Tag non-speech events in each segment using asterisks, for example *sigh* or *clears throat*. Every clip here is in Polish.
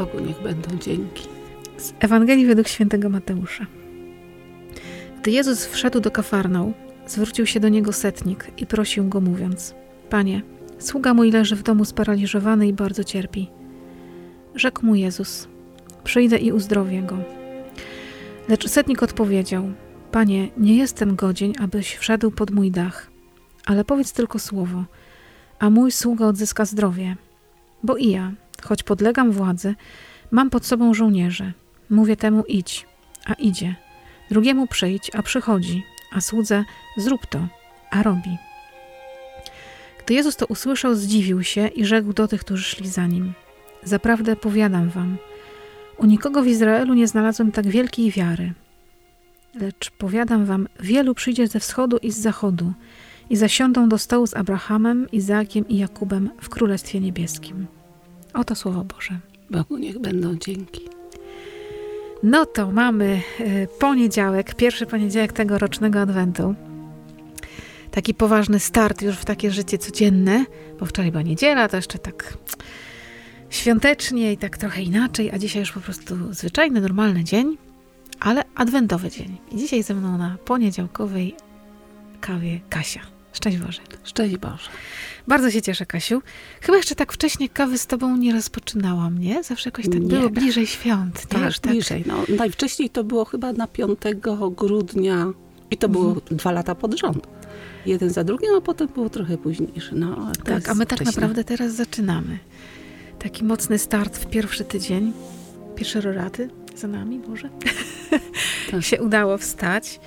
Bogu niech będą dzięki. Z Ewangelii według świętego Mateusza. Gdy Jezus wszedł do Kafarnał, zwrócił się do niego setnik i prosił go, mówiąc: Panie, sługa mój leży w domu sparaliżowany i bardzo cierpi. Rzekł mu Jezus: Przyjdę i uzdrowię go. Lecz setnik odpowiedział: Panie, nie jestem godzien, abyś wszedł pod mój dach, ale powiedz tylko słowo, a mój sługa odzyska zdrowie. Bo i ja, choć podlegam władzy, mam pod sobą żołnierzy. Mówię temu idź, a idzie. Drugiemu przyjdź, a przychodzi, a słudze zrób to, a robi. Gdy Jezus to usłyszał, zdziwił się i rzekł do tych, którzy szli za nim: Zaprawdę powiadam wam, u nikogo w Izraelu nie znalazłem tak wielkiej wiary. Lecz powiadam wam, wielu przyjdzie ze wschodu i z zachodu i zasiądą do stołu z Abrahamem, Izaakiem i Jakubem w Królestwie Niebieskim. Oto Słowo Boże. Bogu niech będą dzięki. No to mamy y, poniedziałek, pierwszy poniedziałek tegorocznego Adwentu. Taki poważny start już w takie życie codzienne, bo wczoraj była niedziela, to jeszcze tak świątecznie i tak trochę inaczej, a dzisiaj już po prostu zwyczajny, normalny dzień, ale adwentowy dzień. I dzisiaj ze mną na poniedziałkowej kawie Kasia. Szczęść Boże. Szczęść Boże. Bardzo się cieszę, Kasiu. Chyba jeszcze tak wcześnie kawy z tobą nie rozpoczynałam, nie? Zawsze jakoś tak Nie. było bliżej świąt. Nie? Tak, Już tak. bliżej. No, najwcześniej to było chyba na 5 grudnia i to było Mhm. dwa lata pod rząd. Jeden za drugim, a potem było trochę późniejsze. No, Tak, a my tak wcześniej. naprawdę teraz zaczynamy. Taki mocny start w pierwszy tydzień. Pierwsze roraty za nami, może? Tak. *laughs* się udało wstać.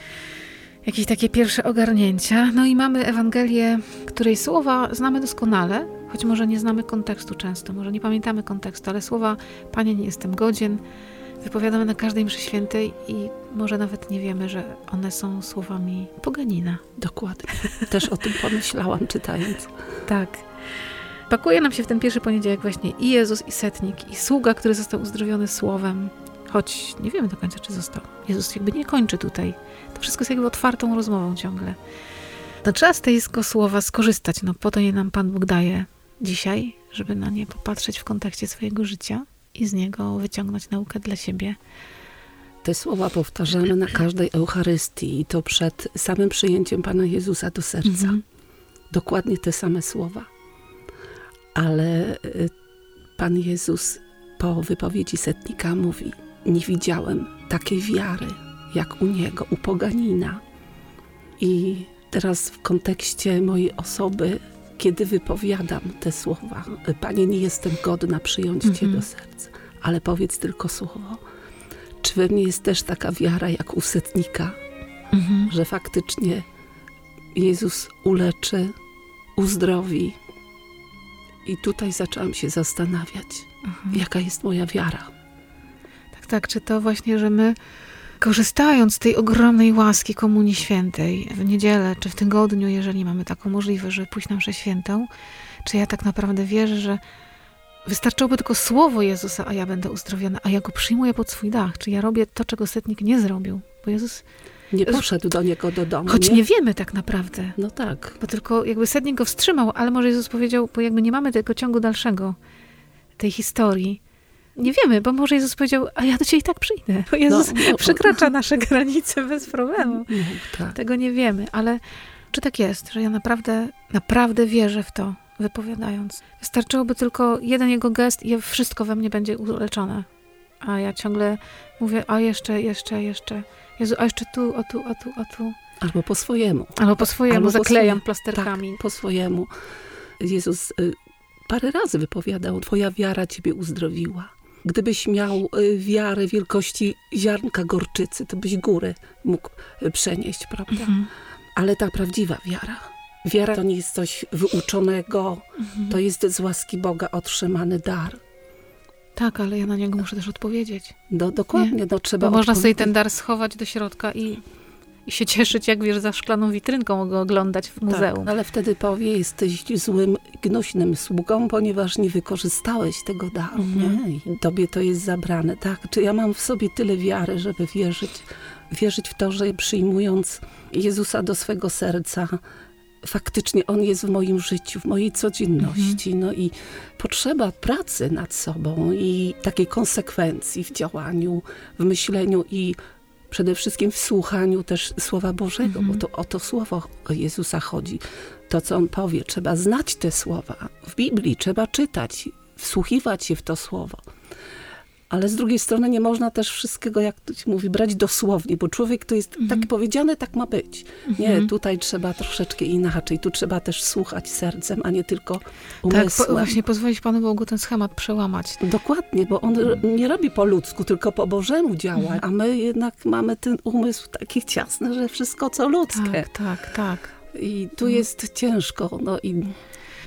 Jakieś takie pierwsze ogarnięcia. No i mamy Ewangelię, której słowa znamy doskonale, choć może nie znamy kontekstu często, może nie pamiętamy kontekstu, ale słowa Panie, nie jestem godzien, wypowiadamy na każdej mszy świętej i może nawet nie wiemy, że one są słowami poganina. Dokładnie. Też o tym pomyślałam czytając. Tak. Pakuje nam się w ten pierwszy poniedziałek właśnie i Jezus, i setnik, i sługa, który został uzdrowiony słowem, choć nie wiemy do końca, czy został. Jezus jakby nie kończy tutaj. To wszystko jest jakby otwartą rozmową ciągle. No trzeba z tego słowa skorzystać, no po to je nam Pan Bóg daje dzisiaj, żeby na nie popatrzeć w kontekście swojego życia i z niego wyciągnąć naukę dla siebie. Te słowa powtarzamy na każdej Eucharystii i to przed samym przyjęciem Pana Jezusa do serca. Mhm. Dokładnie te same słowa. Ale y, Pan Jezus po wypowiedzi setnika mówi: Nie widziałem takiej wiary jak u niego, u poganina. I teraz w kontekście mojej osoby, kiedy wypowiadam te słowa, Panie, nie jestem godna przyjąć Cię Mhm. do serca, ale powiedz tylko słowo. Czy we mnie jest też taka wiara jak u setnika, Mhm. że faktycznie Jezus uleczy, uzdrowi. I tutaj zaczęłam się zastanawiać, Mhm. jaka jest moja wiara. Tak, czy to właśnie, że my korzystając z tej ogromnej łaski Komunii Świętej w niedzielę czy w tygodniu, jeżeli mamy taką możliwość, żeby pójść na mszę świętą, czy ja tak naprawdę wierzę, że wystarczyłoby tylko słowo Jezusa, a ja będę uzdrowiona, a ja go przyjmuję pod swój dach, czy ja robię to, czego setnik nie zrobił, bo Jezus, Nie poszedł do niego do domu. choć nie? nie wiemy tak naprawdę, No tak. bo tylko jakby setnik go wstrzymał, ale może Jezus powiedział, bo jakby nie mamy tego ciągu dalszego, tej historii, nie wiemy, bo może Jezus powiedział, a ja do ciebie i tak przyjdę, bo Jezus No, *laughs* no. przekracza nasze granice bez problemu. No, tak. Tego nie wiemy, ale czy tak jest, że ja naprawdę, naprawdę wierzę w to, wypowiadając. Wystarczyłoby tylko jeden jego gest i wszystko we mnie będzie uleczone. A ja ciągle mówię, a jeszcze, jeszcze, jeszcze. Jezu, a jeszcze tu, a tu, a tu, a tu. Albo po swojemu. Albo po swojemu Albo po zaklejam swoje- plasterkami. Tak, po swojemu. Jezus y, parę razy wypowiadał, twoja wiara ciebie uzdrowiła. Gdybyś miał y, wiarę wielkości ziarnka gorczycy, to byś górę mógł y, przenieść, prawda? Mhm. Ale ta prawdziwa wiara. Wiara to nie jest coś wyuczonego, Mhm. to jest z łaski Boga otrzymany dar. Tak, ale ja na niego muszę też odpowiedzieć. No, dokładnie, no, trzeba Bo można sobie ten dar schować do środka i, i się cieszyć, jak wiesz, za szklaną witrynką go oglądać w muzeum. Tak, ale wtedy powie, jesteś złym, gnuśnym sługą, ponieważ nie wykorzystałeś tego daru. Mhm. Nie? I tobie to jest zabrane. Tak, czy ja mam w sobie tyle wiary, żeby wierzyć, wierzyć w to, że przyjmując Jezusa do swego serca, faktycznie on jest w moim życiu, w mojej codzienności. Mhm. No i potrzeba pracy nad sobą i takiej konsekwencji w działaniu, w myśleniu i przede wszystkim w słuchaniu też Słowa Bożego, mhm. bo to o to Słowo Jezusa chodzi. To, co On powie, trzeba znać te słowa. W Biblii trzeba czytać, wsłuchiwać się w to Słowo ale z drugiej strony nie można też wszystkiego, jak to się mówi, brać dosłownie, bo człowiek to jest mhm. tak powiedziane, tak ma być. Nie, mhm. tutaj trzeba troszeczkę inaczej, tu trzeba też słuchać sercem, a nie tylko umysłem. Tak, po, właśnie pozwolić Panu Bogu ten schemat przełamać. Dokładnie, bo on mhm. nie robi po ludzku, tylko po Bożemu działa, mhm. a my jednak mamy ten umysł taki ciasny, że wszystko co ludzkie. Tak, tak, tak. I tu mhm. jest ciężko, no i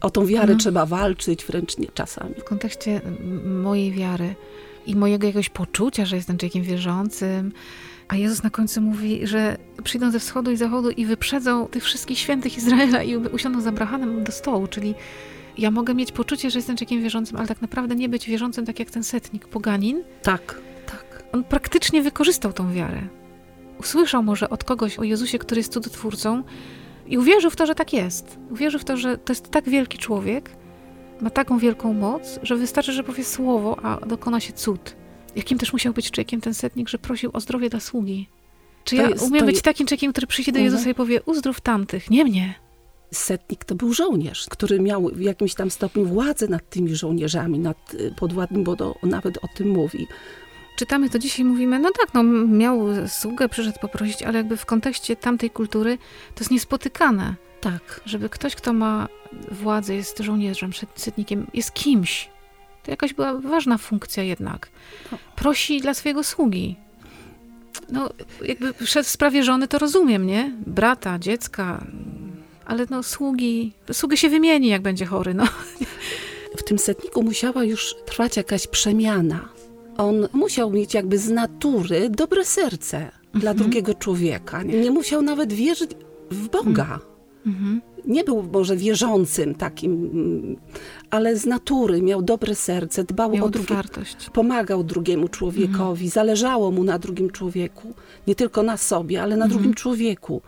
o tą wiarę mhm. trzeba walczyć wręcz nie czasami. W kontekście mojej wiary, i mojego jakiegoś poczucia, że jestem człowiekiem wierzącym. A Jezus na końcu mówi, że przyjdą ze wschodu i zachodu i wyprzedzą tych wszystkich świętych Izraela i usiądą z Abrahamem do stołu, czyli ja mogę mieć poczucie, że jestem człowiekiem wierzącym, ale tak naprawdę nie być wierzącym tak jak ten setnik, poganin. Tak, tak. On praktycznie wykorzystał tą wiarę. Usłyszał może od kogoś o Jezusie, który jest cudotwórcą i uwierzył w to, że tak jest. Uwierzył w to, że to jest tak wielki człowiek, ma taką wielką moc, że wystarczy, że powie słowo, a dokona się cud. Jakim też musiał być człowiekiem ten setnik, że prosił o zdrowie dla sługi? Czy to ja jest, umiem być takim człowiekiem, który przyjdzie do Jezusa mhm. i powie, uzdrów tamtych, nie mnie? Setnik to był żołnierz, który miał w jakimś tam stopniu władzę nad tymi żołnierzami, nad y, podwładnym, bo do, nawet o tym mówi. Czytamy to dzisiaj, mówimy, no tak, no miał sługę, przyszedł poprosić, ale jakby w kontekście tamtej kultury to jest niespotykane. Tak. Żeby ktoś, kto ma władzę, jest żołnierzem, setnikiem, jest kimś. To jakaś była ważna funkcja jednak. Prosi dla swojego sługi. No, jakby w sprawie żony to rozumiem, nie? Brata, dziecka, ale no sługi, sługę się wymieni, jak będzie chory, no. W tym setniku musiała już trwać jakaś przemiana. On musiał mieć jakby z natury dobre serce mhm. dla drugiego człowieka. Nie? nie musiał nawet wierzyć w Boga. Mhm. Nie był może wierzącym takim, ale z natury miał dobre serce, dbał miał o drugie, pomagał drugiemu człowiekowi, mhm. zależało mu na drugim człowieku, nie tylko na sobie, ale na mhm. drugim człowieku.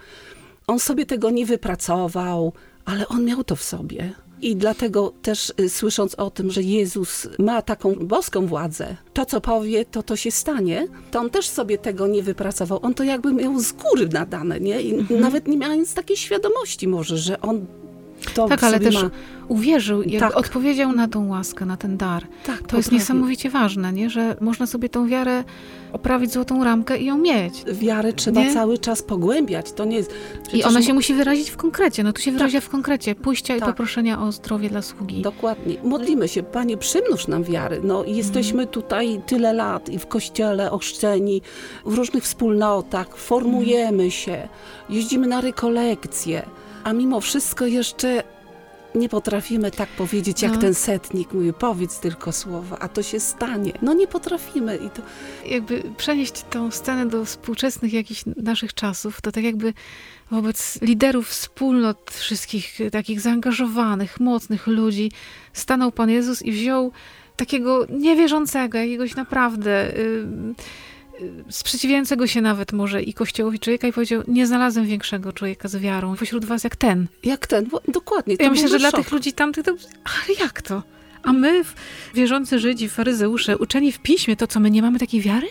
On sobie tego nie wypracował, ale on miał to w sobie. I dlatego też y, słysząc o tym, że Jezus ma taką boską władzę, to co powie, to to się stanie, to on też sobie tego nie wypracował. On to jakby miał z góry nadane, nie? I mhm. nawet nie miał nic takiej świadomości może, że on to tak, ale też ma... uwierzył, jakby tak. odpowiedział na tą łaskę, na ten dar. Tak, to jest niesamowicie ważne, nie? że można sobie tą wiarę oprawić złotą ramkę i ją mieć. Wiarę trzeba nie? cały czas pogłębiać. To nie jest... I ona się musi wyrazić w konkrecie. No tu się wyrazia tak. w konkrecie. Pójścia tak. i poproszenia o zdrowie dla sługi. Dokładnie. Modlimy się, Panie, przymnóż nam wiary. No i jesteśmy mm. tutaj tyle lat i w kościele ochrzczeni, w różnych wspólnotach, formujemy mm. się, jeździmy na rekolekcje a mimo wszystko jeszcze nie potrafimy tak powiedzieć, jak no. ten setnik mówi, powiedz tylko słowo, a to się stanie. No nie potrafimy. I to... Jakby przenieść tą scenę do współczesnych jakichś naszych czasów, to tak jakby wobec liderów wspólnot, wszystkich takich zaangażowanych, mocnych ludzi, stanął Pan Jezus i wziął takiego niewierzącego, jakiegoś naprawdę... Yy, sprzeciwiającego się nawet może i Kościołowi człowieka i powiedział, nie znalazłem większego człowieka z wiarą pośród was jak ten. Jak ten, dokładnie. ja myślę, że szok. dla tych ludzi tamtych, to, ale jak to? A my, wierzący Żydzi, faryzeusze, uczeni w piśmie, to co, my nie mamy takiej wiary?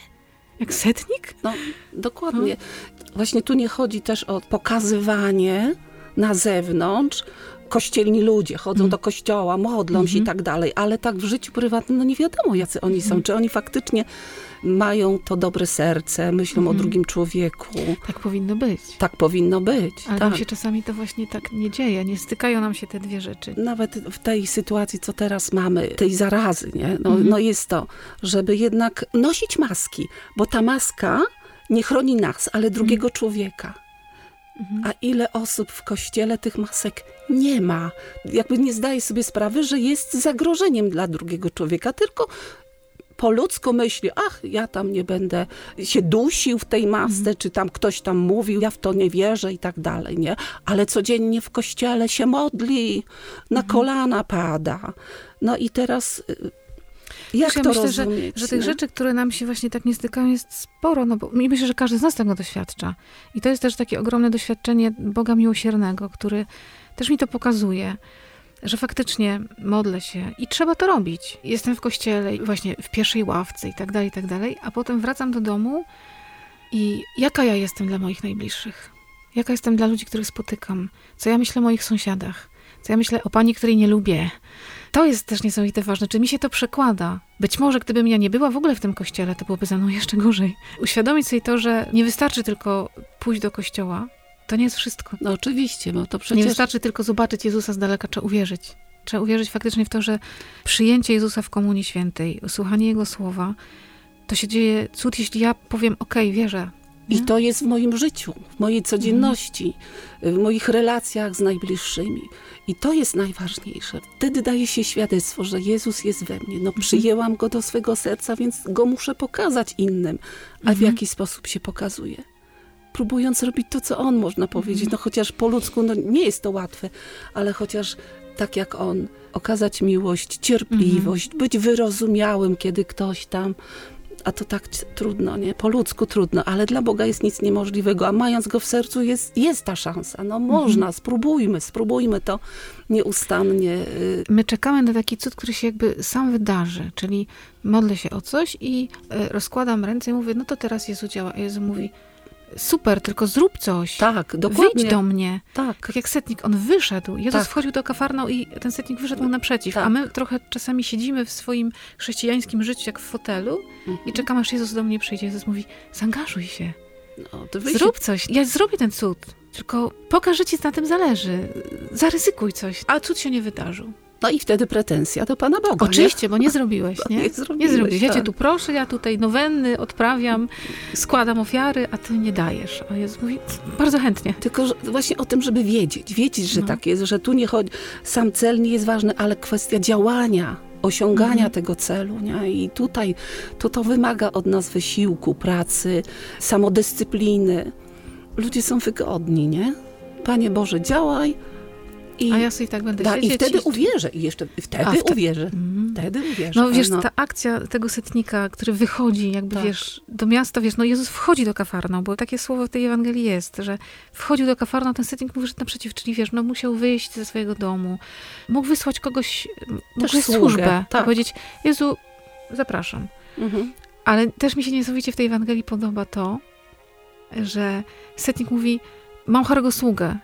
Jak setnik? No, dokładnie. No. Właśnie tu nie chodzi też o pokazywanie na zewnątrz, kościelni ludzie chodzą mm. do kościoła, modlą mm -hmm. się i mhm. tak dalej, ale tak w życiu prywatnym, no nie wiadomo, jacy oni są. Mm. Czy oni faktycznie mają to dobre serce, myślą mm. o mhm. drugim człowieku. Tak powinno być. Tak powinno być. Ale tak. nam się czasami to właśnie tak nie dzieje, nie stykają nam się te dwie rzeczy. Nawet w tej sytuacji, co teraz mamy, tej zarazy, nie? No, mm. no jest to, żeby jednak nosić maski, bo ta maska nie chroni nas, ale drugiego człowieka. Mhm. A ile osób w kościele tych masek nie ma? Jakby nie zdaje sobie sprawy, że jest zagrożeniem dla drugiego człowieka, tylko po ludzku myśli, ach, ja tam nie będę się dusił w tej masce, mhm. czy tam ktoś tam mówił, ja w to nie wierzę i tak dalej, nie? Ale codziennie w kościele się modli, na mhm. kolana pada. No i teraz y, Jak ja to myślę, rozumieć, że, że tych nie? rzeczy, które nam się właśnie tak nie stykają, jest sporo. No bo myślę, że każdy z nas tego doświadcza. I to jest też takie ogromne doświadczenie Boga miłosiernego, który też mi to pokazuje, że faktycznie modlę się i trzeba to robić. Jestem w kościele, właśnie w pierwszej ławce i tak dalej, i tak dalej, a potem wracam do domu i jaka ja jestem dla moich najbliższych? Jaka jestem dla ludzi, których spotykam? Co ja myślę o moich sąsiadach? Co ja myślę o pani, której nie lubię? To jest też niesamowite ważne, czy mi się to przekłada. Być może gdybym ja nie była w ogóle w tym kościele, to byłoby ze mną *laughs* jeszcze gorzej. Uświadomić sobie to, że nie wystarczy tylko pójść do kościoła, to nie jest wszystko. No oczywiście, bo to Nie przecież... wystarczy tylko zobaczyć Jezusa z daleka, trzeba uwierzyć. Trzeba uwierzyć faktycznie w to, że przyjęcie Jezusa w Komunii Świętej, słuchanie Jego słowa, to się dzieje cud, jeśli ja powiem, okej, wierzę. I nie? to jest w moim życiu, w mojej codzienności, w moich relacjach z najbliższymi. I to jest najważniejsze. Wtedy daje się świadectwo, że Jezus jest we mnie. No przyjęłam Go do swego serca, więc Go muszę pokazać innym. A w Mhm. jaki sposób się pokazuje? Próbując robić to, co On, można powiedzieć. No chociaż po ludzku no, nie jest to łatwe, ale chociaż tak jak On, okazać miłość, cierpliwość, być wyrozumiałym, kiedy ktoś tam a to tak trudno, nie? Po ludzku trudno, ale dla Boga jest nic niemożliwego, a mając Go w sercu jest, jest ta szansa. No można, spróbujmy, spróbujmy to nieustannie. y, My czekamy na taki cud, który się jakby sam wydarzy, czyli modlę się o coś i e, rozkładam ręce i mówię, no to teraz Jezu działa. A Jezu mówi, super, tylko zrób coś. Tak, dokładnie. Wyjdź do mnie. Tak, Tak jak setnik, on wyszedł. Jezus Tak. wchodził do kafarną i ten setnik wyszedł mu naprzeciw. Tak. A my trochę czasami siedzimy w swoim chrześcijańskim życiu jak w fotelu i czekamy, aż Jezus do mnie przyjdzie. Jezus mówi, zaangażuj się, no, zrób coś. Ja zrobię ten cud. Tylko pokaż, że ci na tym zależy. Zaryzykuj coś. A cud się nie wydarzył. No i wtedy pretensja do Pana Boga. Oczywiście, bo nie zrobiłeś, *laughs* nie? Nie zrobiłeś, zrobiłeś. Ja cię tak. tu proszę, ja tutaj nowenny odprawiam, składam ofiary, a ty nie dajesz. A Jezus mówi, bardzo chętnie. Tylko właśnie o tym, żeby wiedzieć, wiedzieć, że No. tak jest, że tu nie chodzi, sam cel nie jest ważny, ale kwestia działania, osiągania Mhm. tego celu. Nie? I tutaj to, to wymaga od nas wysiłku, pracy, samodyscypliny. Ludzie są wygodni, nie? Panie Boże, działaj i, A ja sobie tak będę da, i siedzieć. wtedy uwierzę. I jeszcze wtedy A, wte- uwierzę. Mhm. Wtedy uwierzę. No wiesz, no. ta akcja tego setnika, który wychodzi jakby, Tak. wiesz, do miasta, wiesz, no Jezus wchodzi do Kafarną, bo takie słowo w tej Ewangelii jest, że wchodził do Kafarną, ten setnik mógł wyszedł naprzeciw, czyli wiesz, no musiał wyjść ze swojego domu, mógł wysłać kogoś, mógł Też służbę, tak. i powiedzieć, Jezu, zapraszam. Mhm. Ale też mi się niesamowicie w tej Ewangelii podoba to, że setnik mówi, mam chorego sługę,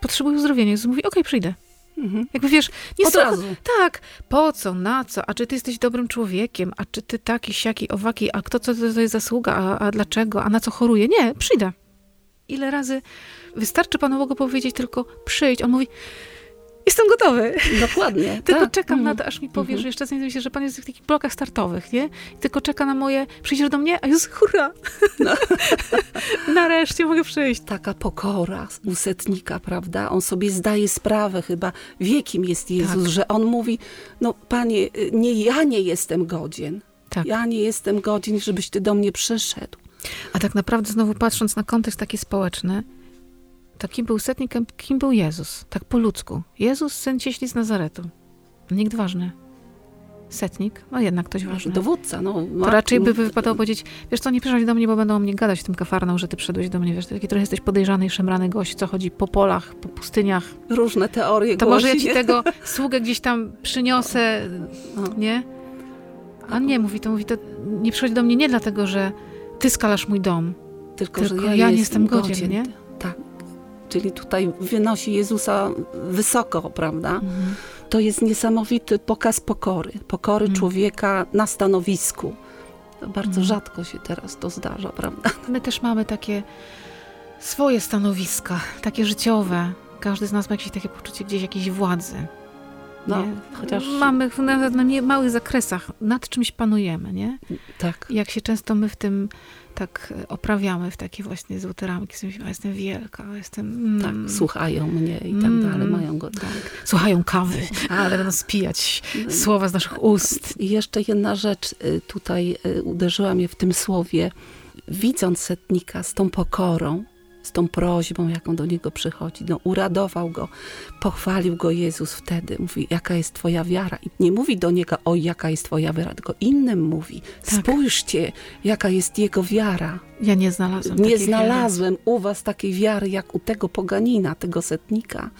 potrzebuję uzdrowienia. Jezus mówi, okej, przyjdę. Mhm. Jakby wiesz, nie Od razu. tak, po co, na co, a czy ty jesteś dobrym człowiekiem, a czy ty taki, siaki, owaki, a kto, co to, to jest zasługa, a, a dlaczego, a na co choruje? Nie, przyjdę. Ile razy wystarczy Panu Bogu powiedzieć tylko przyjdź. On mówi, jestem gotowy. Dokładnie. *laughs* Tylko tak. czekam na Mhm. to, aż mi powie, Mhm. że jeszcze czasem myślę, że Pan jest w takich blokach startowych, nie? I tylko czeka na moje, przyjdziesz do mnie, a Jezus, hurra! No. *laughs* Nareszcie mogę przyjść. taka pokora u setnika, prawda? On sobie zdaje sprawę chyba, wie kim jest Jezus, Tak. że on mówi, no panie, nie, ja nie jestem godzien. Tak. Ja nie jestem godzien, żebyś ty do mnie przyszedł. A tak naprawdę znowu patrząc na kontekst taki społeczny, to kim był setnik, kim był Jezus? Tak po ludzku. Jezus, syn cieśli z Nazaretu. Nikt ważny. Setnik? No jednak ktoś ważny. Dowódca, no. To raczej by wypadało powiedzieć, wiesz co, nie przychodź do mnie, bo będą o mnie gadać w tym kafarną, że ty przyszedłeś do mnie, wiesz, taki trochę jesteś podejrzany i szemrany gość, co chodzi po polach, po pustyniach. Różne teorie To głosi, może ja ci tego *laughs* sługę gdzieś tam przyniosę, No. nie? A nie, mówi to, mówi to, nie przychodź do mnie nie dlatego, że ty skalasz mój dom, Tylko, tylko że ja nie jestem godzien, nie? Tak. Czyli tutaj wynosi Jezusa wysoko, prawda? To jest niesamowity pokaz pokory. Pokory Mhm. człowieka na stanowisku. Bardzo Mhm. rzadko się teraz to zdarza, prawda? My też mamy takie swoje stanowiska, takie życiowe. Każdy z nas ma jakieś takie poczucie gdzieś jakiejś władzy. No, nie? chociaż Mamy w- nawet na nie- małych zakresach, nad czymś panujemy, nie? tak. Jak się często my w tym tak e, oprawiamy w takie właśnie złote ramki, sobie myślimy, "A jestem wielka, jestem... Mm, Tak, słuchają mnie i tak Mm. dalej, mają go. tak. Słuchają kawy, *laughs* ale będą spijać słowa z naszych ust. I jeszcze jedna rzecz y, tutaj y, uderzyła mnie w tym słowie. Widząc setnika z tą pokorą, z tą prośbą, jaką do niego przychodzi. No, uradował go, pochwalił go Jezus wtedy. Mówi, jaka jest twoja wiara. I nie mówi do niego, oj, jaka jest twoja wiara, tylko innym mówi, tak. spójrzcie, jaka jest jego wiara. Ja nie znalazłem Nie znalazłem wiary. u was takiej wiary, jak u tego poganina, tego setnika.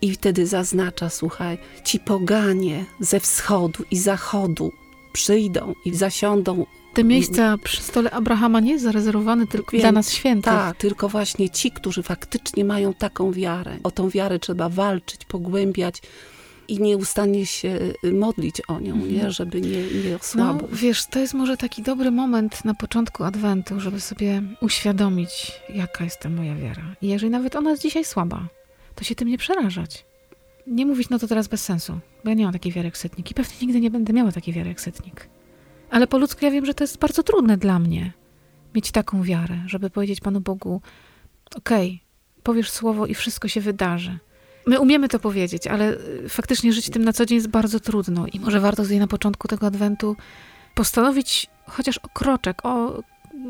I wtedy zaznacza, słuchaj, ci poganie ze wschodu i zachodu przyjdą i zasiądą te miejsca przy stole Abrahama nie jest zarezerwowane tylko Wiem, dla nas świętych. Tak, tylko właśnie ci, którzy faktycznie mają taką wiarę. O tą wiarę trzeba walczyć, pogłębiać i nieustannie się y, modlić o nią, nie? Mhm. żeby nie, nie osłabł. No, wiesz, to jest może taki dobry moment na początku Adwentu, żeby sobie uświadomić, jaka jest ta moja wiara. I jeżeli nawet ona jest dzisiaj słaba, to się tym nie przerażać. Nie mówić, no to teraz bez sensu, bo ja nie mam takiej wiary jak setnik i pewnie nigdy nie będę miała takiej wiary jak setnik. Ale po ludzku ja wiem, że to jest bardzo trudne dla mnie mieć taką wiarę, żeby powiedzieć Panu Bogu: Okej, okay, powiesz słowo i wszystko się wydarzy. My umiemy to powiedzieć, ale y, faktycznie żyć tym na co dzień jest bardzo trudno. I może warto tutaj na początku tego adwentu postanowić chociaż o kroczek, o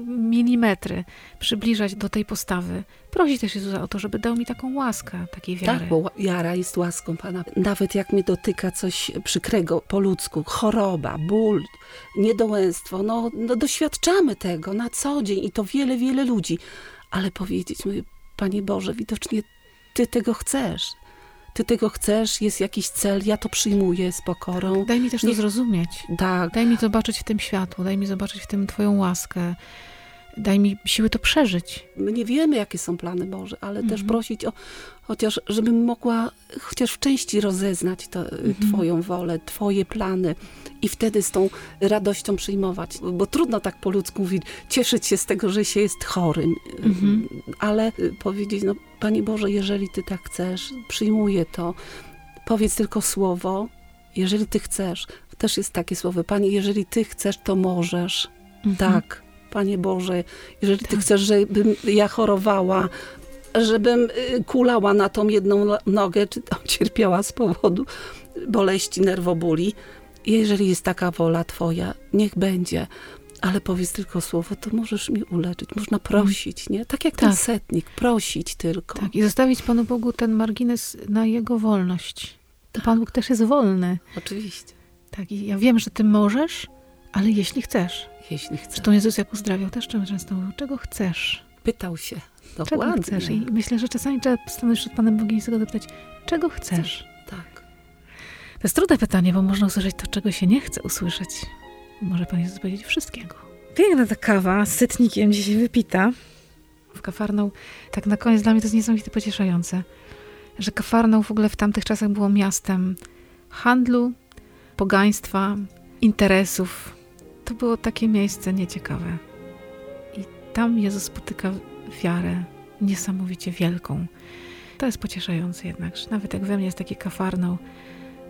milimetry przybliżać do tej postawy. Prosić też Jezusa o to, żeby dał mi taką łaskę, takiej wiary. Tak, bo wiara jest łaską Pana. Nawet jak mnie dotyka coś przykrego po ludzku, choroba, ból, niedołęstwo, no, no doświadczamy tego na co dzień i to wiele, wiele ludzi. Ale powiedzieć, mówię, Panie Boże, widocznie Ty tego chcesz. Ty tego chcesz, jest jakiś cel, ja to przyjmuję z pokorą. Daj mi też to zrozumieć. Tak. Daj mi zobaczyć w tym światło, daj mi zobaczyć w tym Twoją łaskę. Daj mi siły to przeżyć. My nie wiemy, jakie są plany Boże, ale mhm. też prosić o, chociaż, żebym mogła chociaż w części rozeznać to, mhm. Twoją wolę, Twoje plany i wtedy z tą radością przyjmować. Bo trudno tak po ludzku mówić, cieszyć się z tego, że się jest chorym, mhm. ale powiedzieć, no Panie Boże, jeżeli Ty tak chcesz, przyjmuję to, powiedz tylko słowo, jeżeli Ty chcesz. Też jest takie słowo, Panie, jeżeli Ty chcesz, to możesz. Mhm. Tak, Panie Boże, jeżeli Ty chcesz, żebym ja chorowała, żebym y, kulała na tą jedną nogę, czy tam cierpiała z powodu boleści nerwobuli, jeżeli jest taka wola Twoja, niech będzie ale powiedz tylko słowo, to możesz mi uleczyć. Można prosić, nie? Tak jak tak. ten setnik, prosić tylko. Tak, i zostawić Panu Bogu ten margines na Jego wolność. Tak. Pan Bóg też jest wolny. Oczywiście. Tak, i ja wiem, że Ty możesz, ale jeśli chcesz. Jeśli chcesz. Zresztą Jezus jak uzdrawiał też często mówił, czego chcesz? Pytał się. Dokładnie. Czego chcesz? I myślę, że czasami trzeba stanąć przed Panem Bogiem i sobie zapytać, czego chcesz? Tak. To jest trudne pytanie, bo można usłyszeć to, czego się nie chce usłyszeć. Może Pan Jezus powiedzieć wszystkiego. Piękna ta kawa z setnikiem dzisiaj wypita. W Kafarną, tak na koniec dla mnie to jest niesamowicie pocieszające, że Kafarną w ogóle w tamtych czasach było miastem handlu, pogaństwa, interesów. To było takie miejsce nieciekawe. I tam Jezus spotyka wiarę niesamowicie wielką. To jest pocieszające jednak, że nawet jak we mnie jest taki kafarną,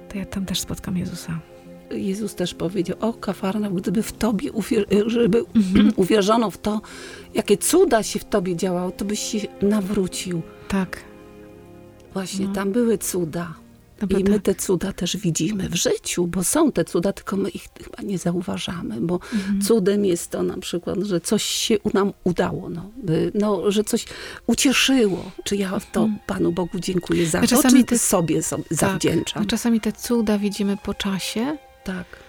to ja tam też spotkam Jezusa. Jezus też powiedział, o Kafarnaum, gdyby w Tobie, żeby mhm. *clears throat* uwierzono w to, jakie cuda się w Tobie działało, to byś się nawrócił. Tak. Właśnie, no. tam były cuda. I my tak. te cuda też widzimy w życiu, bo są te cuda, tylko my ich chyba nie zauważamy, bo mhm. cudem jest to na przykład, że coś się nam udało, no, no że coś ucieszyło. Czy ja to mhm. Panu Bogu dziękuję za to, czy te, sobie, sobie tak. zawdzięczam. Czasami te cuda widzimy po czasie, tak.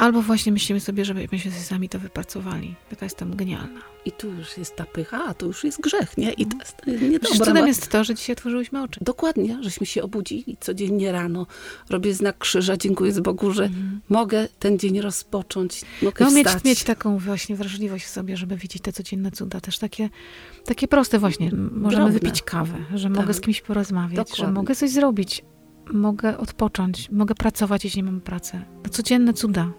Albo właśnie myślimy sobie, że myśmy sami to wypracowali. Taka jestem genialna. I tu już jest ta pycha, a to już jest grzech, nie? I to jest niedobra. Cudem jest to, że dzisiaj otworzyłyśmy oczy. Dokładnie, żeśmy się obudzili codziennie rano. Robię znak krzyża, dziękuję z Bogu, że mhm. mogę ten dzień rozpocząć, mogę no, mieć, mieć taką właśnie wrażliwość w sobie, żeby widzieć te codzienne cuda. Też takie, takie proste właśnie. Możemy Drobne. wypić kawę, że tak. mogę z kimś porozmawiać, Dokładnie. że mogę coś zrobić mogę odpocząć, mogę pracować, jeśli mam pracę. To codzienne cuda.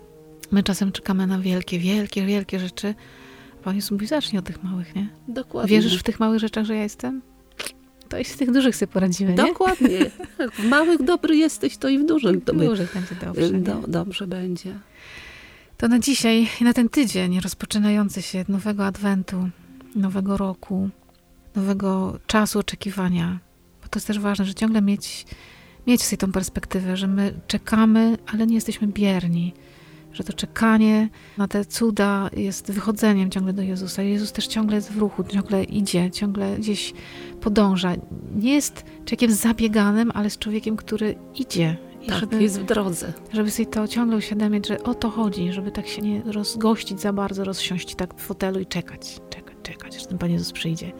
My czasem czekamy na wielkie, wielkie, wielkie rzeczy. Pan Jezus mówi, zacznij od tych małych, nie? Dokładnie. Wierzysz w tych małych rzeczach, że ja jestem? To i z tych dużych sobie poradzimy, Dokładnie. nie? Dokładnie. *laughs* W małych dobry jesteś, to i w dużym. To w dużych będzie dobrze. Do, dobrze będzie. To na dzisiaj i na ten tydzień rozpoczynający się nowego adwentu, nowego roku, nowego czasu oczekiwania, bo to jest też ważne, że ciągle mieć mieć sobie tą perspektywę, że my czekamy, ale nie jesteśmy bierni, że to czekanie na te cuda jest wychodzeniem ciągle do Jezusa. Jezus też ciągle jest w ruchu, ciągle idzie, ciągle gdzieś podąża. Nie jest człowiekiem zabieganym, ale jest człowiekiem, który idzie. I tak, żeby, jest w drodze. Żeby sobie to ciągle uświadamiać, że o to chodzi, żeby tak się nie rozgościć za bardzo, rozsiąść tak w fotelu i czekać, czekać, czekać, aż ten Pan Jezus przyjdzie.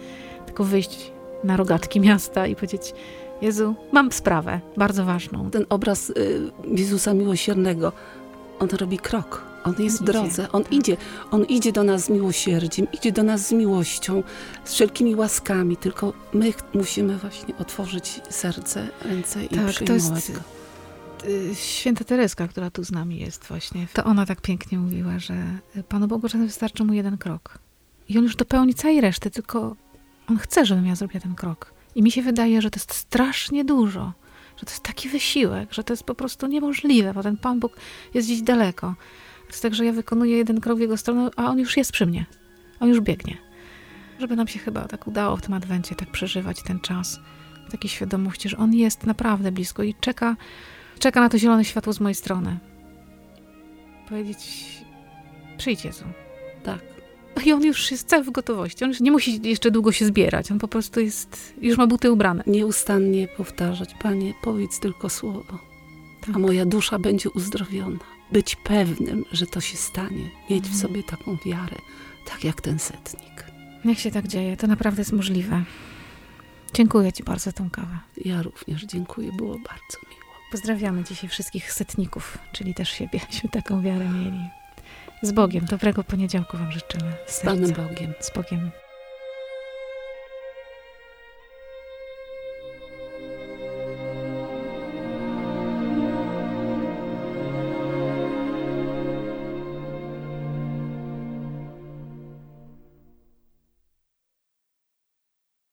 Tylko wyjść na rogatki miasta i powiedzieć, Jezu, mam sprawę bardzo ważną. Ten obraz y, Jezusa Miłosiernego, on robi krok. On jest on w drodze, idzie, on tak. idzie. On idzie do nas z miłosierdziem, idzie do nas z miłością, z wszelkimi łaskami, tylko my musimy właśnie otworzyć serce, ręce i tak, przyjmować to jest, go. Y, święta Tereska, która tu z nami jest właśnie, to ona tak pięknie mówiła, że Panu Bogu czasem wystarczy mu jeden krok. I on już dopełni całej reszty, tylko on chce, żebym ja zrobiła ten krok. I mi się wydaje, że to jest strasznie dużo, że to jest taki wysiłek, że to jest po prostu niemożliwe, bo ten Pan Bóg jest gdzieś daleko. Jest tak, że ja wykonuję jeden krok w jego stronę, a on już jest przy mnie. On już biegnie. Żeby nam się chyba tak udało w tym adwencie tak przeżywać ten czas, w takiej świadomości, że on jest naprawdę blisko i czeka, czeka na to zielone światło z mojej strony. Powiedzieć, przyjdź Jezu. I on już jest cały w gotowości. On już nie musi jeszcze długo się zbierać. On po prostu jest, już ma buty ubrane. Nieustannie powtarzać, Panie, powiedz tylko słowo, tak. a moja dusza będzie uzdrowiona. Być pewnym, że to się stanie. Mieć w mhm. sobie taką wiarę, tak jak ten setnik. Niech się tak dzieje. To naprawdę jest możliwe. Dziękuję Ci bardzo za tą kawę. Ja również dziękuję. Było bardzo miło. Pozdrawiamy dzisiaj wszystkich setników, czyli też siebie, byśmy taką wiarę mieli. Z Bogiem. Dobrego poniedziałku Wam życzymy. Z Panem Bogiem. Z Bogiem.